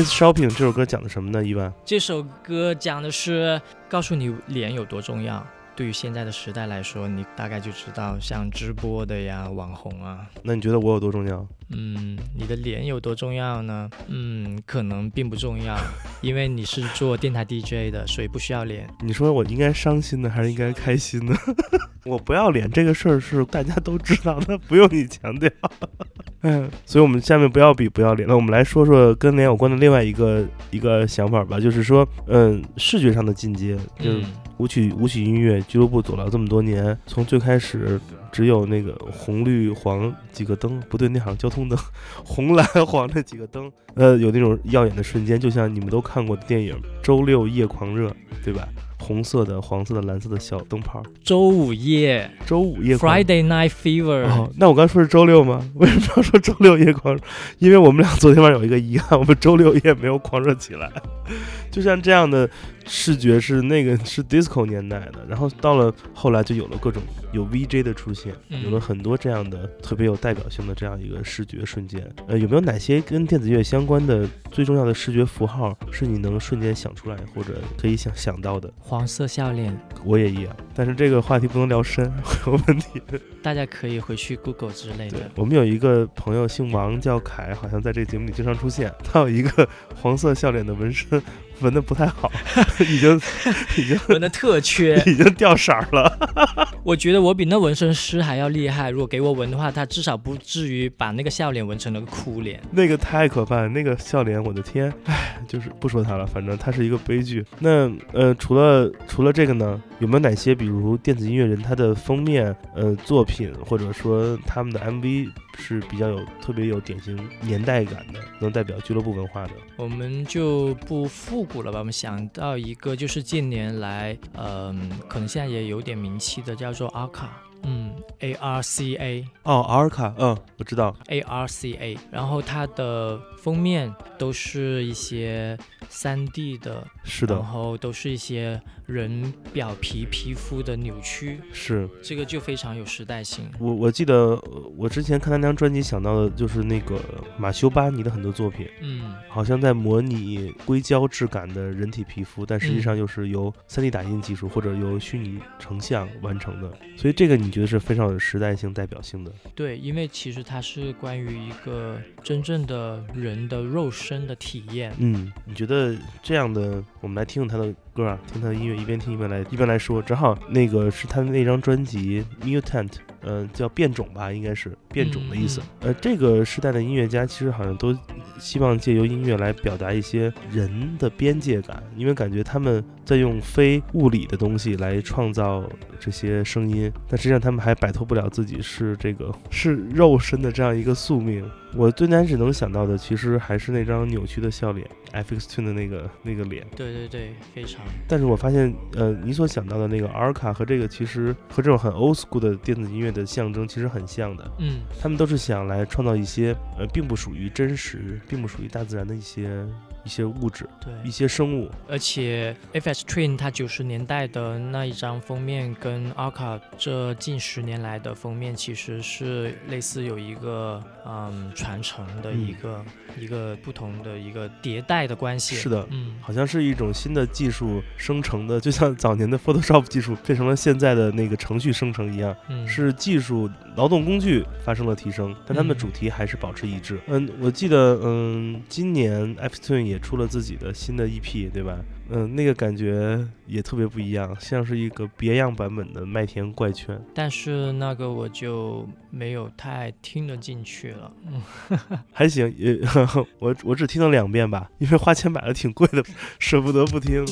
，Face Shopping 这首歌讲的什么呢？伊万，这首歌讲的是告诉你脸有多重要。对于现在的时代来说，你大概就知道，像直播的呀、网红啊，那你觉得我有多重要？嗯，你的脸有多重要呢？嗯，可能并不重要，因为你是做电台 DJ 的，所以不需要脸。你说我应该伤心呢，还是应该开心呢？我不要脸这个事儿是大家都知道的，不用你强调。嗯，所以我们下面不要比不要脸了，我们来说说跟脸有关的另外一个一个想法吧，就是说，嗯，视觉上的进阶，就是嗯，舞曲舞曲音乐俱乐部走了这么多年，从最开始只有那个红绿黄几个灯，不对，那好像交通灯，红蓝黄那几个灯，呃，有那种耀眼的瞬间，就像你们都看过的电影《周六夜狂热》，对吧？红色的、黄色的、蓝色的小灯泡，周五夜周五夜。Friday Night Fever，、哦，那我刚说是周六吗？为什么要说周六夜狂热？因为我们俩昨天晚上有一个遗憾，我们周六夜没有狂热起来。就像这样的视觉是那个是 disco 年代的，然后到了后来就有了各种有 VJ 的出现，嗯有了很多这样的特别有代表性的这样一个视觉瞬间。呃，有没有哪些跟电子乐相关的最重要的视觉符号是你能瞬间想出来或者可以想想到的？黄色笑脸，我也一样，但是这个话题不能聊深，会有问题。大家可以回去 Google 之类的。我们有一个朋友姓王，叫凯，好像在这个节目里经常出现。他有一个黄色笑脸的纹身，纹的不太好，已经 已经纹的特缺，已经掉色儿了。我觉得我比那纹身师还要厉害。如果给我纹的话，他至少不至于把那个笑脸纹成了个哭脸。那个太可怕了，那个笑脸，我的天！唉，就是不说他了，反正他是一个悲剧。那呃，除了除了这个呢，有没有哪些比如电子音乐人他的封面呃作品，或者说他们的 MV 是比较有特别有典型年代感的，能代表俱乐部文化的？我们就不复古了吧？我们想到一个，就是近年来，嗯、可能现在也有点名气的，叫做阿卡。嗯，A R C A 哦，阿尔卡，嗯，我知道，A R C A，然后它的封面都是一些三 D 的，是的。然，后都是一些人表皮皮肤的扭曲，是。这个就非常有时代性。我我记得呃我之前看他那张专辑想到的就是那个马修巴尼的很多作品，嗯，好像在模拟硅胶质感的人体皮肤，但实际上又是由 3D 打印技术或者由虚拟成像完成的，所以这个你觉得是非常有时代性、代表性的。对，因为其实它是关于一个真正的人的肉身的体验。嗯，你觉得这样的，我们来听听他的歌啊，听他的音乐，一边听一边来一边来说。正好那个是他的那张专辑《Mutant》，呃，叫变种吧，应该是变种的意思。呃，这个时代的音乐家其实好像都希望借由音乐来表达一些人的边界感，因为感觉他们在用非物理的东西来创造这些声音，但实际上他们还摆脱不了自己是这个是肉身的这样一个宿命。我最难只能想到的，其实还是那张扭曲的笑脸，FX Twin 的那个那个脸。对对对，非常。但是我发现，呃，你所想到的那个阿尔卡和这个其实和这种很 old school 的电子音乐的象征其实很像的。嗯，他们都是想来创造一些呃，并不属于真实，并不属于大自然的一些一些物质、对一。些生物。而且 FS Twin 它九十年代的那一张封面跟 Arca 这近十年来的封面其实是类似有一个嗯传承的一个、一个不同的一个迭代的关系。是的嗯，好像是一种新的技术生成的，就像早年的 Photoshop 技术变成了现在的那个程序生成一样，嗯是技术劳动工具发生了提升，但他们的嗯主题还是保持一致。嗯，我记得，嗯，今年 F Twin 也出了自己的新的 EP，对吧？嗯，那个感觉也特别不一样，像是一个别样版本的麦田怪圈。但是那个我就没有太听得进去了。嗯，还行，也 我我只听了两遍吧，因为花钱买的挺贵的，舍不得不听。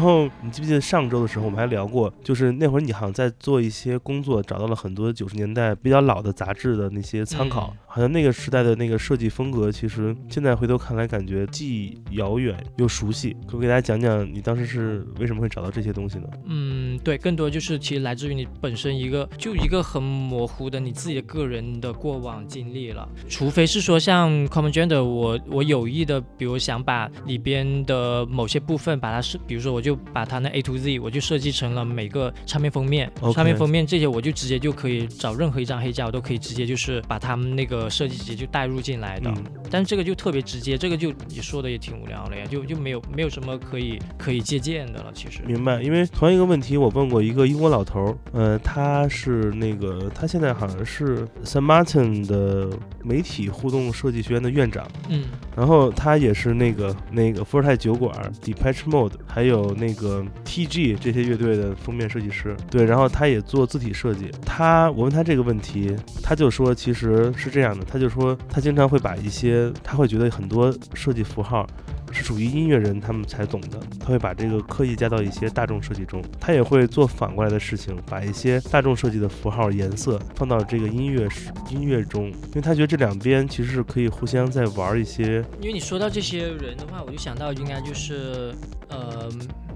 然后你记不记得上周的时候我们还聊过，就是那会儿你好像在做一些工作，找到了很多九十年代比较老的杂志的那些参考，嗯好像那个时代的那个设计风格，其实现在回头看来感觉既遥远又熟悉。可不可以给大家讲讲你当时是为什么会找到这些东西呢？嗯，对，更多就是其实来自于你本身一个就一个很模糊的你自己的个人的过往经历了，除非是说像 Common Gender，我我有意的，比如想把里边的某些部分把它是，比如说我就把它那 A to Z，我就设计成了每个唱片封面唱片封面这些我就直接就可以找任何一张黑胶，我都可以直接就是把他们那个设计直接就带入进来的。嗯但是这个就特别直接，这个就你说的也挺无聊了呀，就就没有没有什么可以可以借鉴的了，其实。明白，因为同样一个问题，我问过一个英国老头儿，呃，他是那个他现在好像是 San Martin 的媒体互动设计学院的院长，嗯然后他也是那个那个伏尔泰酒馆、d e p a t c h Mode 还有那个 TG 这些乐队的封面设计师，对，然后他也做字体设计。他我问他这个问题，他就说其实是这样的，他就说他经常会把一些他会觉得很多设计符号。是属于音乐人他们才懂的，他会把这个刻意加到一些大众设计中，他也会做反过来的事情，把一些大众设计的符号颜色放到这个音乐音乐中，因为他觉得这两边其实是可以互相在玩一些因为你说到这些人的话，我就想到应该就是呃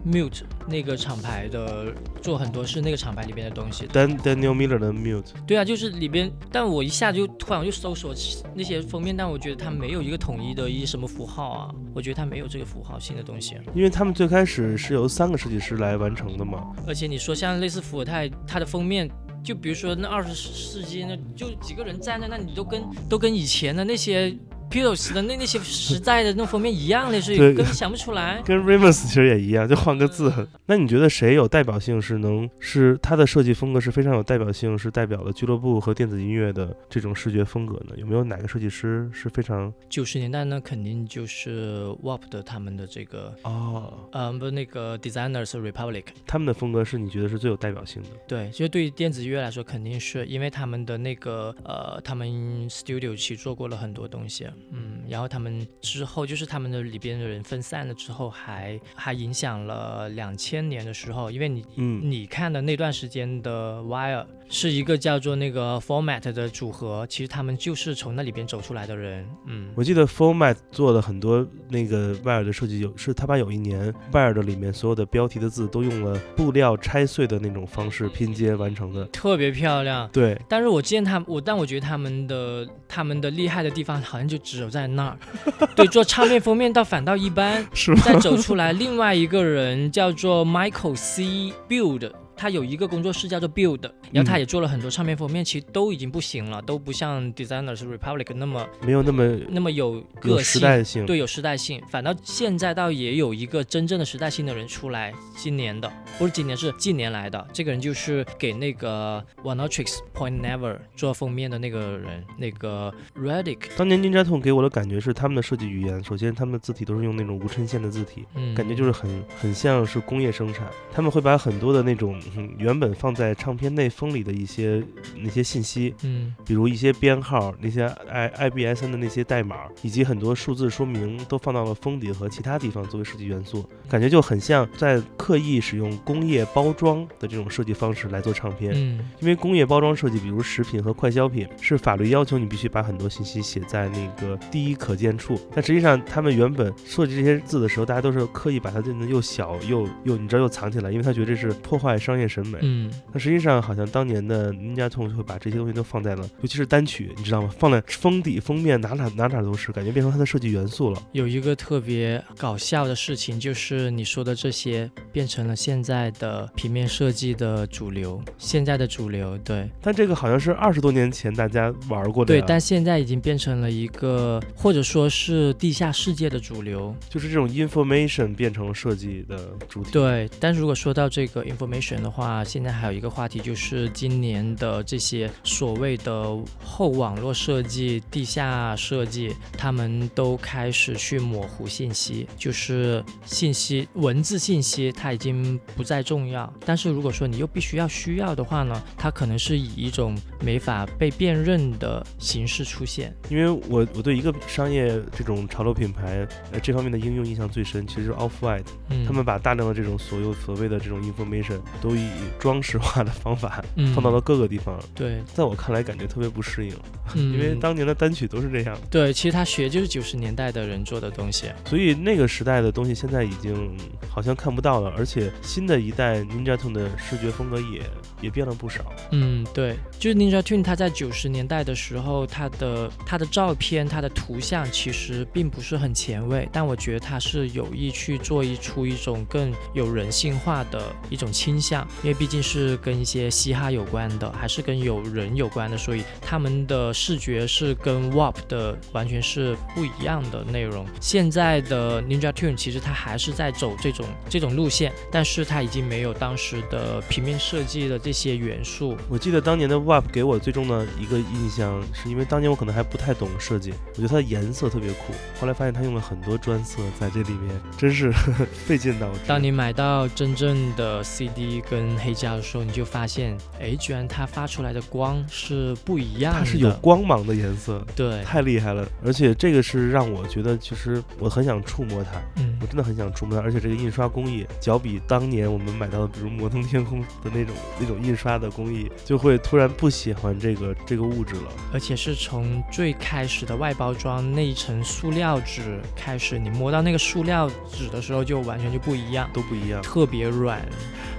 Mute 那个厂牌的做很多是那个厂牌里边的东西。Dan Daniel Miller 的 Mute，对啊，就是里边，但我一下就突然我就搜索那些封面，但我觉得它没有一个统一的一什么符号啊，我觉得它没有这个符号性的东西。因为他们最开始是由三个设计师来完成的嘛，而且你说像类似伏尔泰，它的封面。就比如说那二十世纪，那就几个人站在那，你都跟都跟以前的那些 Beatles 的那那些时代的那种封面一样的，所以根本想不出来。跟 Ramos 其实也一样，就换个字。那你觉得谁有代表性是能是他的设计风格是非常有代表性，是代表了俱乐部和电子音乐的这种视觉风格呢？有没有哪个设计师是非常九十年代呢，肯定就是 WAP 的他们的这个，哦，呃，不是那个 Designers Republic，他们的风格是你觉得是最有代表性的？对，其实对于电子音乐来说，肯定是因为他们的那个呃，他们 studio 其实做过了很多东西，嗯，然后他们之后就是他们的里边的人分散了之后还，还影响了两千年的时候，因为你嗯，你看的那段时间的 Wire 是一个叫做那个 Format 的组合，其实他们就是从那里边走出来的人，嗯，我记得 Format 做了很多那个 Wire 的设计，有是他把有一年 Wire 的里面所有的标题的字都用了布料拆碎的那种方式拼接完成的。特别漂亮。对，但是我见他我，但我觉得他们的他们的厉害的地方好像就只有在那儿。对，做唱片封面倒反倒一般。是？再走出来，另外一个人叫做 Michael C. Build。他有一个工作室叫做 Build，然后他也做了很多唱片封面，其实都已经不行了，都不像 Designers Republic 那么没有那么那么有有个性。时代性。对，有时代性。反倒现在倒也有一个真正的时代性的人出来，今年的不是今年，是近年来的。这个人就是给那个 One Tricks Point Never 做封面的那个人，那个 Redick。当年 Ninja Tune 给我的感觉是他们的设计语言，首先他们的字体都是用那种无衬线的字体，嗯，感觉就是很很像是工业生产。他们会把很多的那种、嗯、原本放在唱片内封里的一些那些信息，嗯比如一些编号、那些 i IBSN 的那些代码，以及很多数字说明，都放到了封底和其他地方作为设计元素，感觉就很像在刻意使用工业包装的这种设计方式来做唱片。嗯因为工业包装设计，比如食品和快消品，是法律要求你必须把很多信息写在那个第一可见处。但实际上，他们原本设计这些字的时候，大家都是刻意把它变得又小又又你知道又藏起来，因为他觉得这是破坏商业审美。嗯，那实际上，好像当年的 Ninja t o n e 会把这些东西都放在了，尤其是单曲，你知道吗？放在封底、封面，哪哪哪哪都是，感觉变成它的设计元素了。有一个特别搞笑的事情，就是你说的这些变成了现在的平面设计的主流，现在的主流，对但这个好像是二十多年前大家玩过的对，但现在已经变成了一个或者说是地下世界的主流，就是这种 information 变成了设计的主体。，对，但如果说到这个 information 的话，现在还有一个话题就是今年的这些所谓的后网络设计、地下设计，他们都开始去模糊信息，就是信息文字信息，它已经不再重要。但是如果说你又必须要需要的话呢，它可能是以一种没法被辨认的形式出现。因为我我对一个商业这种潮流品牌呃这方面的应用印象最深，其实是 Off White，嗯，他们把大量的这种所有所谓的这种 information 都以装饰化的方法嗯。放到了各个地方，对，在我看来感觉特别不适应，嗯，因为当年的单曲都是这样，对，其实他学就是九十年代的人做的东西。所以那个时代的东西现在已经好像看不到了，而且新的一代 Ninja Tune 的视觉风格也也变了不少。嗯，对，就是 Ninja Tune，他在九十年代的时候，他的他的照片、他的图像其实并不是很前卫，但我觉得他是有意去做一出一种更有人性化的一种倾向，因为毕竟是跟一些嘻哈有关的，还是跟有人有关的，所以他们的视觉是跟 WAP 的完全是不一样的内容。现在的 Ninja Tune 其实它还是在走这种这种路线，但是它已经没有当时的平面设计的这些元素。我记得当年的 WAP 给我最终的一个印象，是因为当年我可能还不太懂设计，我觉得它的颜色特别酷。后来发现它用了很多专色在这里面，真是 费劲到。当你买到真正的 CD 跟黑胶的时候，你就发现，哎，居然它发出来的光是不一样的。它是有光芒的颜色，对，太厉害了。而且这个是让我觉得，其实我很想触摸它，嗯我真的很想出门。而且这个印刷工艺，脚比当年我们买到的，比如摩登天空的那种那种印刷的工艺，就会突然不喜欢这个这个物质了。而且是从最开始的外包装那一层塑料纸开始，你摸到那个塑料纸的时候，就完全就不一样，都不一样，特别软。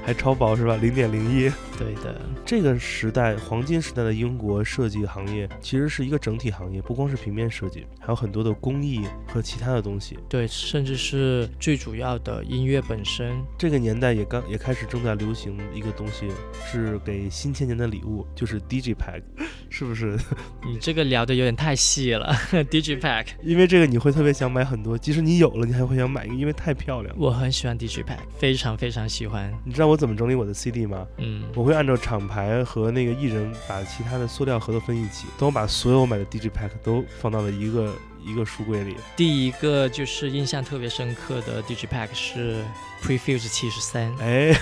还超薄是吧？零点零一。对的，这个时代黄金时代的英国设计行业其实是一个整体行业，不光是平面设计，还有很多的工艺和其他的东西。对，甚至是最主要的音乐本身。这个年代也刚也开始正在流行一个东西，是给新千年的礼物，就是 Digipack，是不是？你这个聊的有点太细了，Digipack。因为这个你会特别想买很多，即使你有了，你还会想买一个，因为太漂亮。我很喜欢 Digipack，非常非常喜欢。你知道我怎么整理我的 CD 吗？嗯，我会按照厂牌和那个艺人把其他的塑料盒都分一起，等我把所有买的 Digipack 都放到了一个一个书柜里。第一个就是印象特别深刻的 Digipack 是 Prefuse 七十三，哎，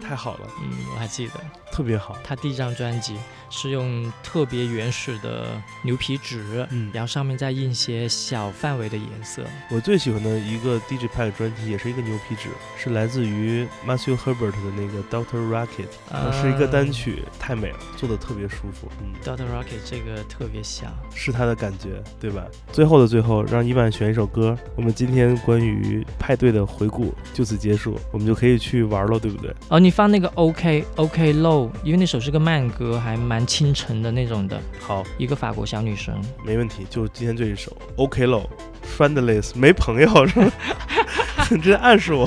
太好了，嗯，我还记得特别好。他第一张专辑是用特别原始的牛皮纸，嗯然后上面再印些小范围的颜色。我最喜欢的一个 Digipack 专辑也是一个牛皮纸，是来自于 Matthew Herbert 的那个 Doctor Rocket，、啊是一个单曲，太美了，做的特别舒服。嗯，Doctor Rocket 这个特别像，是他的感觉，对吧？最后的最后，让伊万选一首歌，我们今天关于派对的回顾就此结束，我们就可以去玩了，对不对？哦，你放那个 OK OK Low，因为那首是个慢歌，还蛮清晨的那种的，好，一个法国小女生。没问题，就今天这一首 OK Low。Friendless，没朋友是吗？你这暗示我。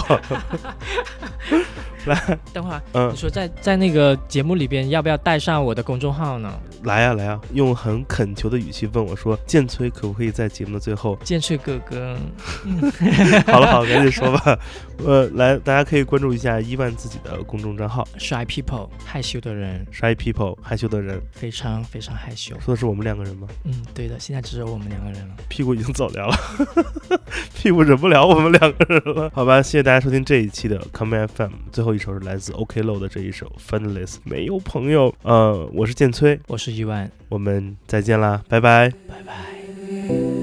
来，等会儿嗯你，说在在那个节目里边要不要带上我的公众号呢？来呀、来呀、用很恳求的语气问我说：“建崔可不可以在节目的最后建崔哥哥，好了好了，赶紧说吧。呃，来，大家可以关注一下伊万自己的公众账号 shy people，害羞的人，“shy people”，害羞的人。非常非常害羞。说的是我们两个人吗？嗯，对的，现在只有我们两个人了。屁股已经走掉了，屁股忍不了我们两个人了。好吧，谢谢大家收听这一期的 Come FM，最后一首是来自 OK Low 的这一首 Friendless，没有朋友。呃，我是建崔，我是伊万，我们再见啦，拜拜。拜拜。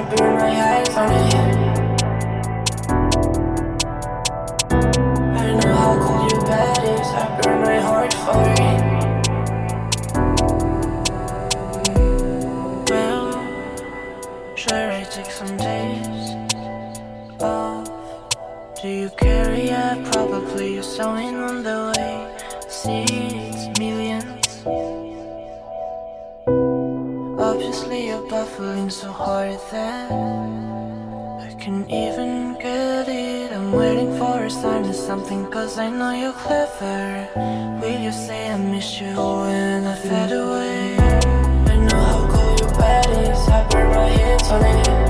I burn my eyes on it. I know how cold your bed is. I burn my heart for it. Well, sure I take some days off. Do you carry a probably you're on you're so hard that I can not even get it. I'm waiting for a sign or something, cause I know you're clever. Will you say I miss you when I fade away? I know how cold your bed is, I burn my hands on it.